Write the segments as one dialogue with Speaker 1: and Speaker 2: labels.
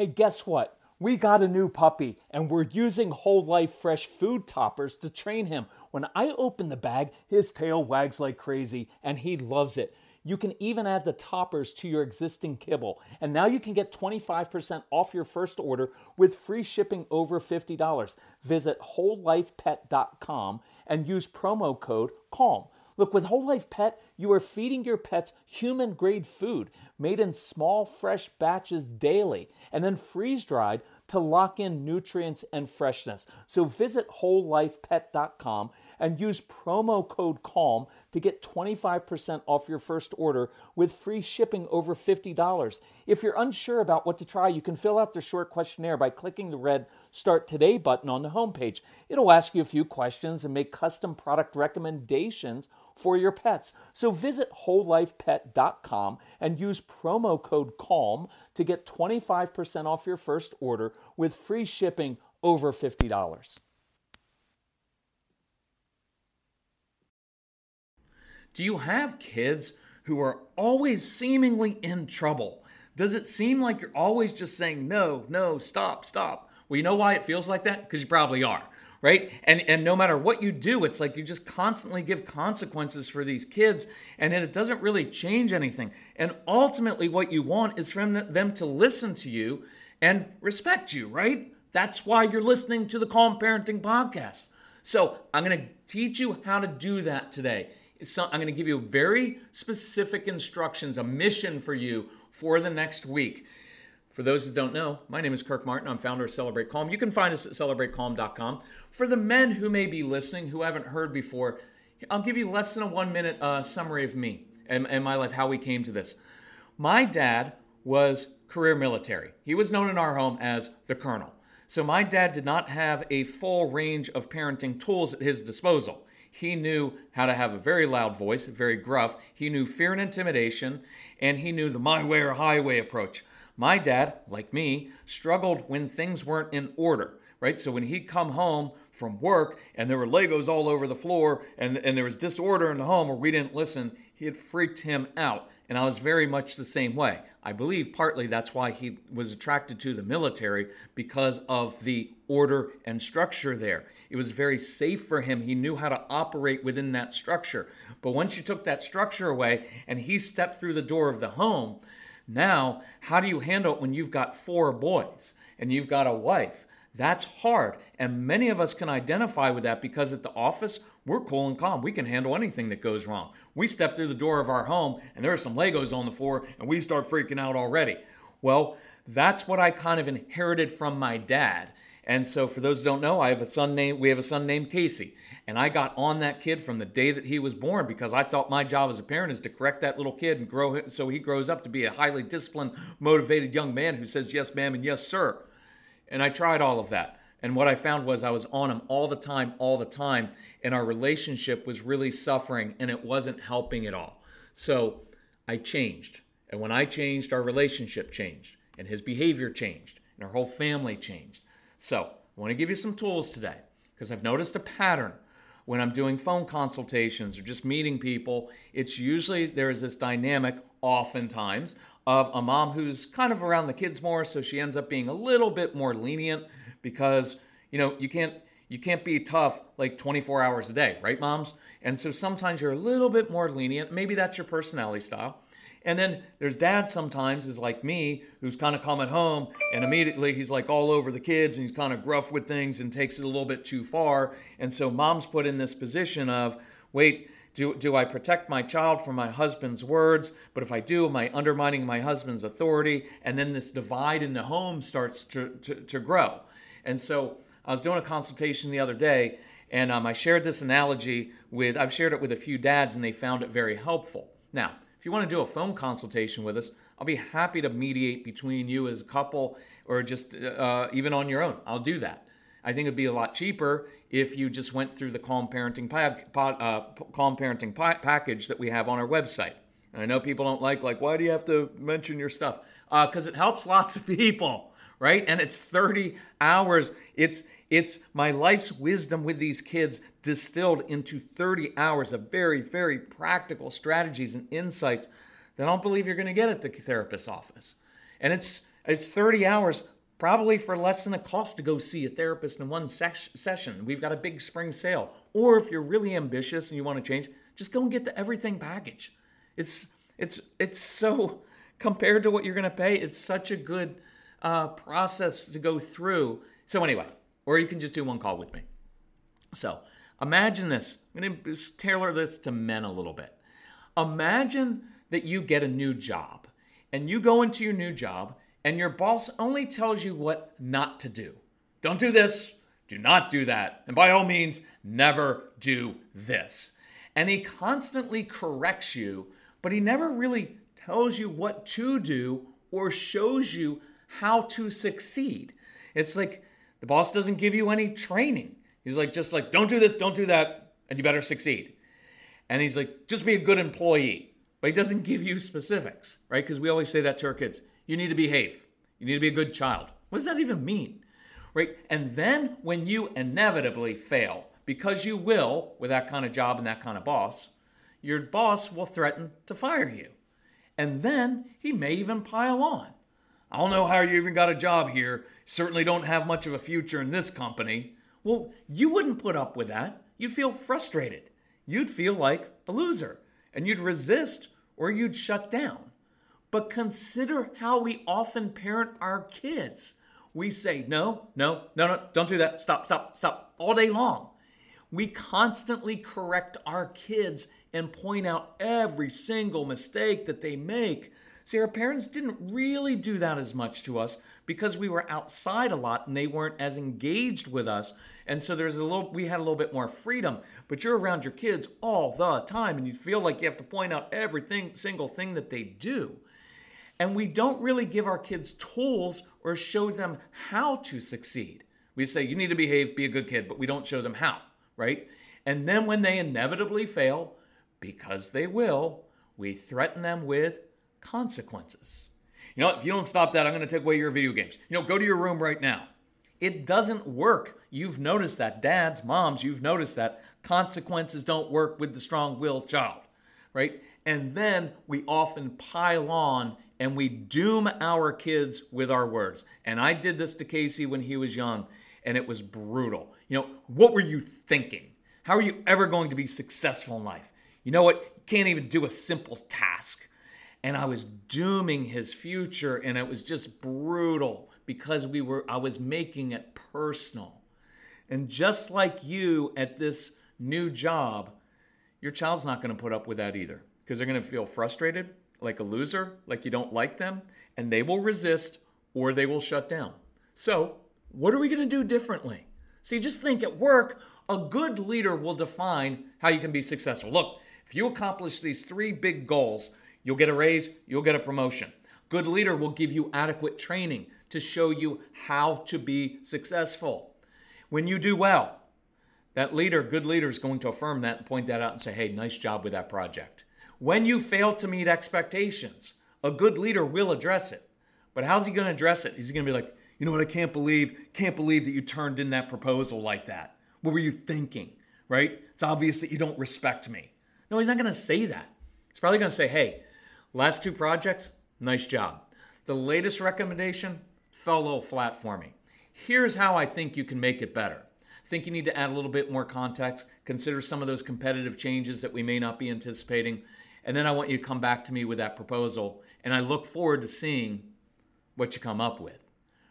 Speaker 1: Hey, guess what? We got a new puppy and we're using whole life fresh food toppers to train him. When I open the bag, his tail wags like crazy and he loves it. You can even add the toppers to your existing kibble. And now you can get 25% off your first order with free shipping over $50. Visit wholelifepet.com and use promo code CALM. Look, with Whole Life Pet, you are feeding your pets human grade food made in small, fresh batches daily and then freeze dried to lock in nutrients and freshness. So visit wholelifepet.com and use promo code CALM to get 25% off your first order with free shipping over $50. If you're unsure about what to try, you can fill out the short questionnaire by clicking the red Start Today button on the homepage. It'll ask you a few questions and make custom product recommendations for your pets. So visit wholelifepet.com and use promo code CALM to get 25% off your first order with free shipping over $50. Do you have kids who are always seemingly in trouble? Does it seem like you're always just saying no, no, stop, stop? Well, you know why it feels like that? Because you probably are right? And and no matter what you do, it's like you just constantly give consequences for these kids, and it doesn't really change anything. And ultimately, what you want is for them to listen to you and respect you, right? That's why you're listening to the Calm Parenting Podcast. So I'm going to teach you how to do that today. So I'm going to give you very specific instructions, a mission for you for the next week. For those that don't know, my name is Kirk Martin. I'm founder of Celebrate Calm. You can find us at celebratecalm.com. For the men who may be listening who haven't heard before, I'll give you less than a one minute uh, summary of me and, and my life, how we came to this. My dad was career military. He was known in our home as the Colonel. So my dad did not have a full range of parenting tools at his disposal. He knew how to have a very loud voice, very gruff. He knew fear and intimidation, and he knew the my way or highway approach. My dad, like me, struggled when things weren't in order, right? So when he'd come home from work and there were Legos all over the floor and, and there was disorder in the home or we didn't listen, it freaked him out. And I was very much the same way. I believe partly that's why he was attracted to the military because of the order and structure there. It was very safe for him. He knew how to operate within that structure. But once you took that structure away and he stepped through the door of the home, now, how do you handle it when you've got four boys and you've got a wife? That's hard. And many of us can identify with that because at the office, we're cool and calm. We can handle anything that goes wrong. We step through the door of our home and there are some Legos on the floor and we start freaking out already. Well, that's what I kind of inherited from my dad. And so, for those who don't know, I have a son named we have a son named Casey, and I got on that kid from the day that he was born because I thought my job as a parent is to correct that little kid and grow him so he grows up to be a highly disciplined, motivated young man who says yes, ma'am, and yes, sir. And I tried all of that. And what I found was I was on him all the time, all the time, and our relationship was really suffering and it wasn't helping at all. So I changed. And when I changed, our relationship changed, and his behavior changed, and our whole family changed. So, I want to give you some tools today because I've noticed a pattern when I'm doing phone consultations or just meeting people. It's usually there's this dynamic, oftentimes, of a mom who's kind of around the kids more, so she ends up being a little bit more lenient because you know you can't you can't be tough like 24 hours a day, right, moms? And so sometimes you're a little bit more lenient. Maybe that's your personality style. And then there's dad sometimes is like me, who's kind of coming home and immediately he's like all over the kids and he's kind of gruff with things and takes it a little bit too far. And so mom's put in this position of, wait, do, do I protect my child from my husband's words? But if I do, am I undermining my husband's authority? And then this divide in the home starts to, to, to grow. And so I was doing a consultation the other day and um, I shared this analogy with, I've shared it with a few dads and they found it very helpful. Now, if you want to do a phone consultation with us, I'll be happy to mediate between you as a couple or just uh, even on your own. I'll do that. I think it'd be a lot cheaper if you just went through the Calm Parenting, uh, Calm Parenting package that we have on our website. And I know people don't like, like, why do you have to mention your stuff? Because uh, it helps lots of people, right? And it's 30 hours. It's it's my life's wisdom with these kids distilled into 30 hours of very, very practical strategies and insights that I don't believe you're going to get at the therapist's office. And it's it's 30 hours probably for less than a cost to go see a therapist in one ses- session. We've got a big spring sale. Or if you're really ambitious and you want to change, just go and get the everything package. It's it's it's so compared to what you're going to pay. It's such a good uh, process to go through. So anyway, or you can just do one call with me. So imagine this. I'm going to tailor this to men a little bit. Imagine that you get a new job and you go into your new job and your boss only tells you what not to do. Don't do this. Do not do that. And by all means, never do this. And he constantly corrects you, but he never really tells you what to do or shows you how to succeed. It's like the boss doesn't give you any training. He's like, just like, don't do this, don't do that, and you better succeed. And he's like, just be a good employee. But he doesn't give you specifics, right? Because we always say that to our kids. You need to behave. You need to be a good child. What does that even mean? Right? And then when you inevitably fail, because you will with that kind of job and that kind of boss, your boss will threaten to fire you. And then he may even pile on. I don't know how you even got a job here. Certainly don't have much of a future in this company. Well, you wouldn't put up with that. You'd feel frustrated. You'd feel like a loser. And you'd resist or you'd shut down. But consider how we often parent our kids. We say, no, no, no, no, don't do that. Stop, stop, stop, all day long. We constantly correct our kids and point out every single mistake that they make See, our parents didn't really do that as much to us because we were outside a lot and they weren't as engaged with us. And so there's a little, we had a little bit more freedom. But you're around your kids all the time and you feel like you have to point out everything, single thing that they do. And we don't really give our kids tools or show them how to succeed. We say, you need to behave, be a good kid, but we don't show them how, right? And then when they inevitably fail, because they will, we threaten them with consequences. You know, if you don't stop that, I'm going to take away your video games. You know, go to your room right now. It doesn't work. You've noticed that. Dads, moms, you've noticed that. Consequences don't work with the strong willed child, right? And then we often pile on and we doom our kids with our words. And I did this to Casey when he was young, and it was brutal. You know, what were you thinking? How are you ever going to be successful in life? You know what? You can't even do a simple task and I was dooming his future and it was just brutal because we were I was making it personal. And just like you at this new job, your child's not going to put up with that either because they're going to feel frustrated, like a loser, like you don't like them, and they will resist or they will shut down. So, what are we going to do differently? See, just think at work, a good leader will define how you can be successful. Look, if you accomplish these three big goals, You'll get a raise, you'll get a promotion. Good leader will give you adequate training to show you how to be successful. When you do well, that leader, good leader, is going to affirm that and point that out and say, hey, nice job with that project. When you fail to meet expectations, a good leader will address it. But how's he going to address it? He's going to be like, you know what, I can't believe, can't believe that you turned in that proposal like that. What were you thinking? Right? It's obvious that you don't respect me. No, he's not going to say that. He's probably going to say, hey, Last two projects, nice job. The latest recommendation fell a little flat for me. Here's how I think you can make it better. I think you need to add a little bit more context, consider some of those competitive changes that we may not be anticipating, and then I want you to come back to me with that proposal. And I look forward to seeing what you come up with,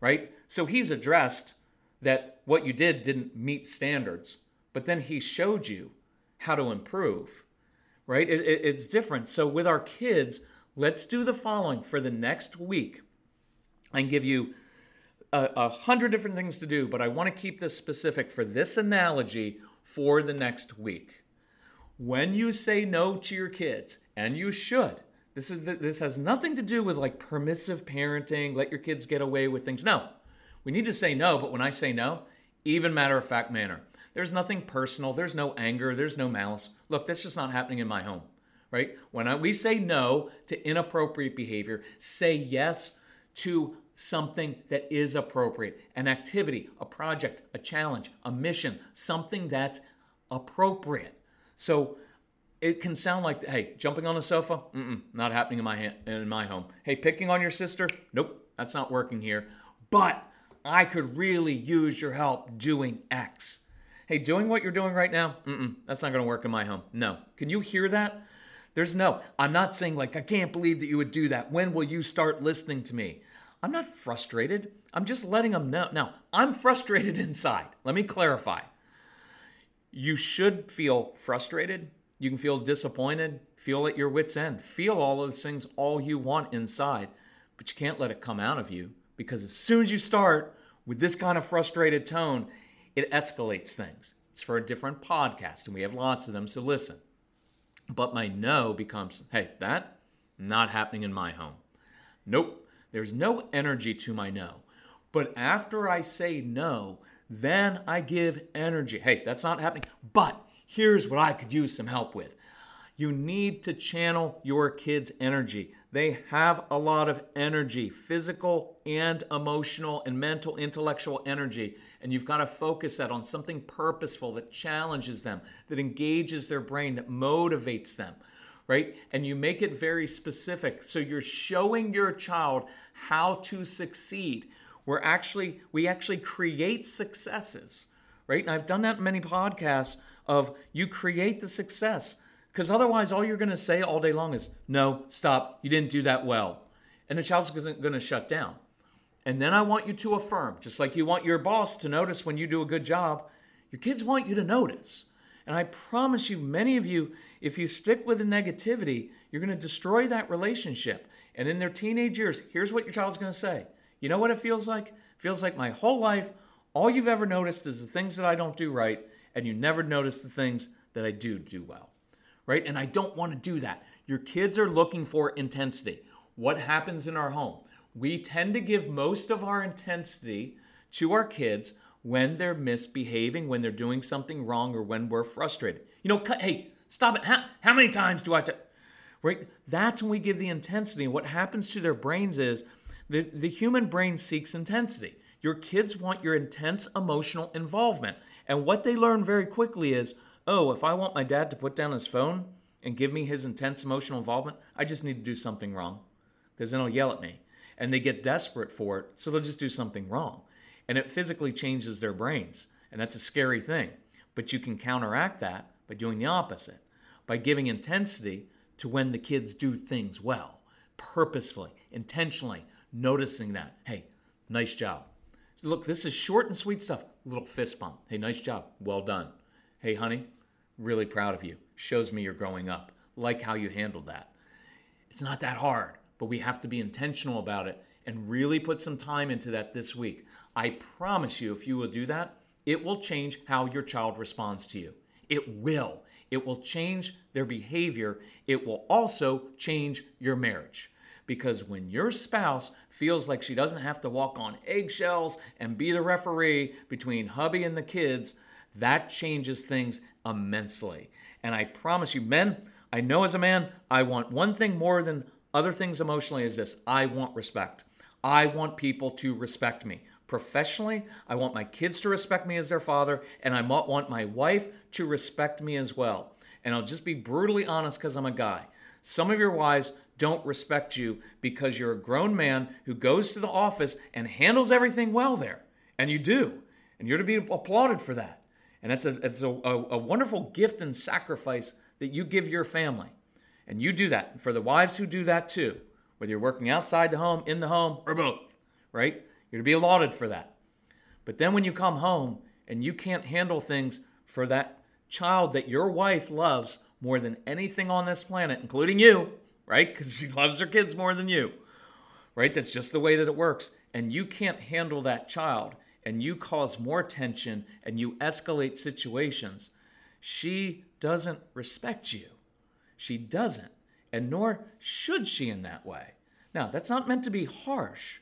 Speaker 1: right? So he's addressed that what you did didn't meet standards, but then he showed you how to improve right? It, it, it's different. So with our kids, let's do the following for the next week. and give you a, a hundred different things to do, but I want to keep this specific for this analogy for the next week. When you say no to your kids, and you should, This is this has nothing to do with like permissive parenting, let your kids get away with things. No. We need to say no, but when I say no, even matter of fact manner. There's nothing personal, there's no anger, there's no malice. Look, that's just not happening in my home. Right? When I, we say no to inappropriate behavior, say yes to something that is appropriate an activity, a project, a challenge, a mission, something that's appropriate. So it can sound like, hey, jumping on the sofa, Mm-mm, not happening in my in my home. Hey, picking on your sister, nope, that's not working here. But I could really use your help doing X. Hey, doing what you're doing right now, that's not going to work in my home. No. Can you hear that? There's no. I'm not saying like I can't believe that you would do that. When will you start listening to me? I'm not frustrated. I'm just letting them know. Now, I'm frustrated inside. Let me clarify. You should feel frustrated. You can feel disappointed, feel at your wits' end, feel all those things all you want inside, but you can't let it come out of you because as soon as you start with this kind of frustrated tone, it escalates things. It's for a different podcast, and we have lots of them, so listen. But my no becomes, hey, that not happening in my home. Nope. There's no energy to my no. But after I say no, then I give energy. Hey, that's not happening. But here's what I could use some help with. You need to channel your kids' energy. They have a lot of energy, physical and emotional and mental, intellectual energy. And you've got to focus that on something purposeful that challenges them, that engages their brain, that motivates them right? And you make it very specific. So you're showing your child how to succeed. We're actually, we actually create successes, right? And I've done that in many podcasts of you create the success. Because otherwise, all you're going to say all day long is, no, stop, you didn't do that well. And the child's going to shut down. And then I want you to affirm, just like you want your boss to notice when you do a good job, your kids want you to notice. And I promise you, many of you, if you stick with the negativity, you're going to destroy that relationship. And in their teenage years, here's what your child's going to say. You know what it feels like? It feels like my whole life, all you've ever noticed is the things that I don't do right, and you never notice the things that I do do well. Right? And I don't want to do that. Your kids are looking for intensity. What happens in our home? We tend to give most of our intensity to our kids when they're misbehaving, when they're doing something wrong, or when we're frustrated. You know, hey, stop it. How, how many times do I have to? Right? That's when we give the intensity. What happens to their brains is the, the human brain seeks intensity. Your kids want your intense emotional involvement. And what they learn very quickly is oh, if I want my dad to put down his phone and give me his intense emotional involvement, I just need to do something wrong because then he'll yell at me. And they get desperate for it, so they'll just do something wrong and it physically changes their brains. And that's a scary thing. But you can counteract that by doing the opposite, by giving intensity to when the kids do things well, purposefully, intentionally, noticing that. Hey, nice job. Look, this is short and sweet stuff. Little fist bump. Hey, nice job. Well done. Hey, honey, really proud of you. Shows me you're growing up. Like how you handled that. It's not that hard, but we have to be intentional about it and really put some time into that this week. I promise you, if you will do that, it will change how your child responds to you. It will. It will change their behavior. It will also change your marriage. Because when your spouse feels like she doesn't have to walk on eggshells and be the referee between hubby and the kids, that changes things immensely. And I promise you, men, I know as a man, I want one thing more than other things emotionally is this I want respect. I want people to respect me. Professionally, I want my kids to respect me as their father, and I want my wife to respect me as well. And I'll just be brutally honest because I'm a guy. Some of your wives don't respect you because you're a grown man who goes to the office and handles everything well there. And you do. And you're to be applauded for that. And that's a, it's a, a, a wonderful gift and sacrifice that you give your family. And you do that. For the wives who do that too, whether you're working outside the home, in the home, or both, right? You're to be lauded for that. But then when you come home and you can't handle things for that child that your wife loves more than anything on this planet, including you, right? Because she loves her kids more than you, right? That's just the way that it works. And you can't handle that child and you cause more tension and you escalate situations. She doesn't respect you. She doesn't. and nor should she in that way. Now, that's not meant to be harsh,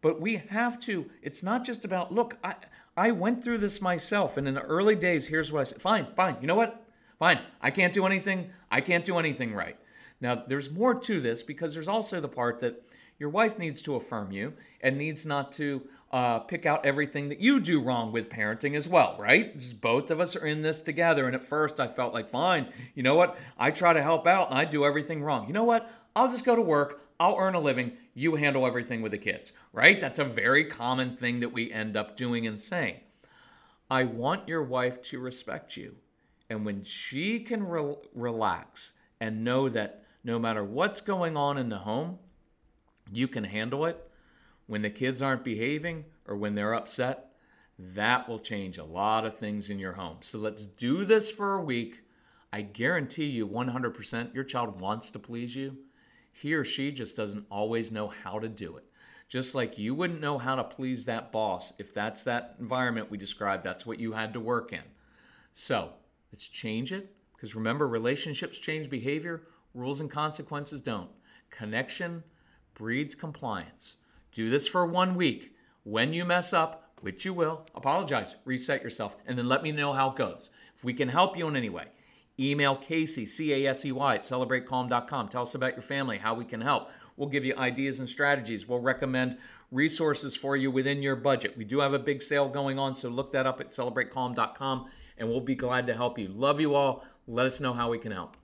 Speaker 1: but we have to, it's not just about, look, I, I went through this myself, and in the early days, here's what I said fine, fine, you know what? Fine, I can't do anything, I can't do anything right. Now, there's more to this because there's also the part that your wife needs to affirm you and needs not to uh, pick out everything that you do wrong with parenting as well, right? Both of us are in this together. And at first, I felt like, fine, you know what? I try to help out and I do everything wrong. You know what? I'll just go to work. I'll earn a living. You handle everything with the kids, right? That's a very common thing that we end up doing and saying. I want your wife to respect you. And when she can re- relax and know that no matter what's going on in the home, you can handle it, when the kids aren't behaving or when they're upset, that will change a lot of things in your home. So let's do this for a week. I guarantee you 100% your child wants to please you. He or she just doesn't always know how to do it. Just like you wouldn't know how to please that boss if that's that environment we described, that's what you had to work in. So let's change it because remember, relationships change behavior, rules and consequences don't. Connection breeds compliance. Do this for one week. When you mess up, which you will, apologize, reset yourself, and then let me know how it goes. If we can help you in any way, email Casey, C A S E Y, at celebratecalm.com. Tell us about your family, how we can help. We'll give you ideas and strategies. We'll recommend resources for you within your budget. We do have a big sale going on, so look that up at celebratecalm.com and we'll be glad to help you. Love you all. Let us know how we can help.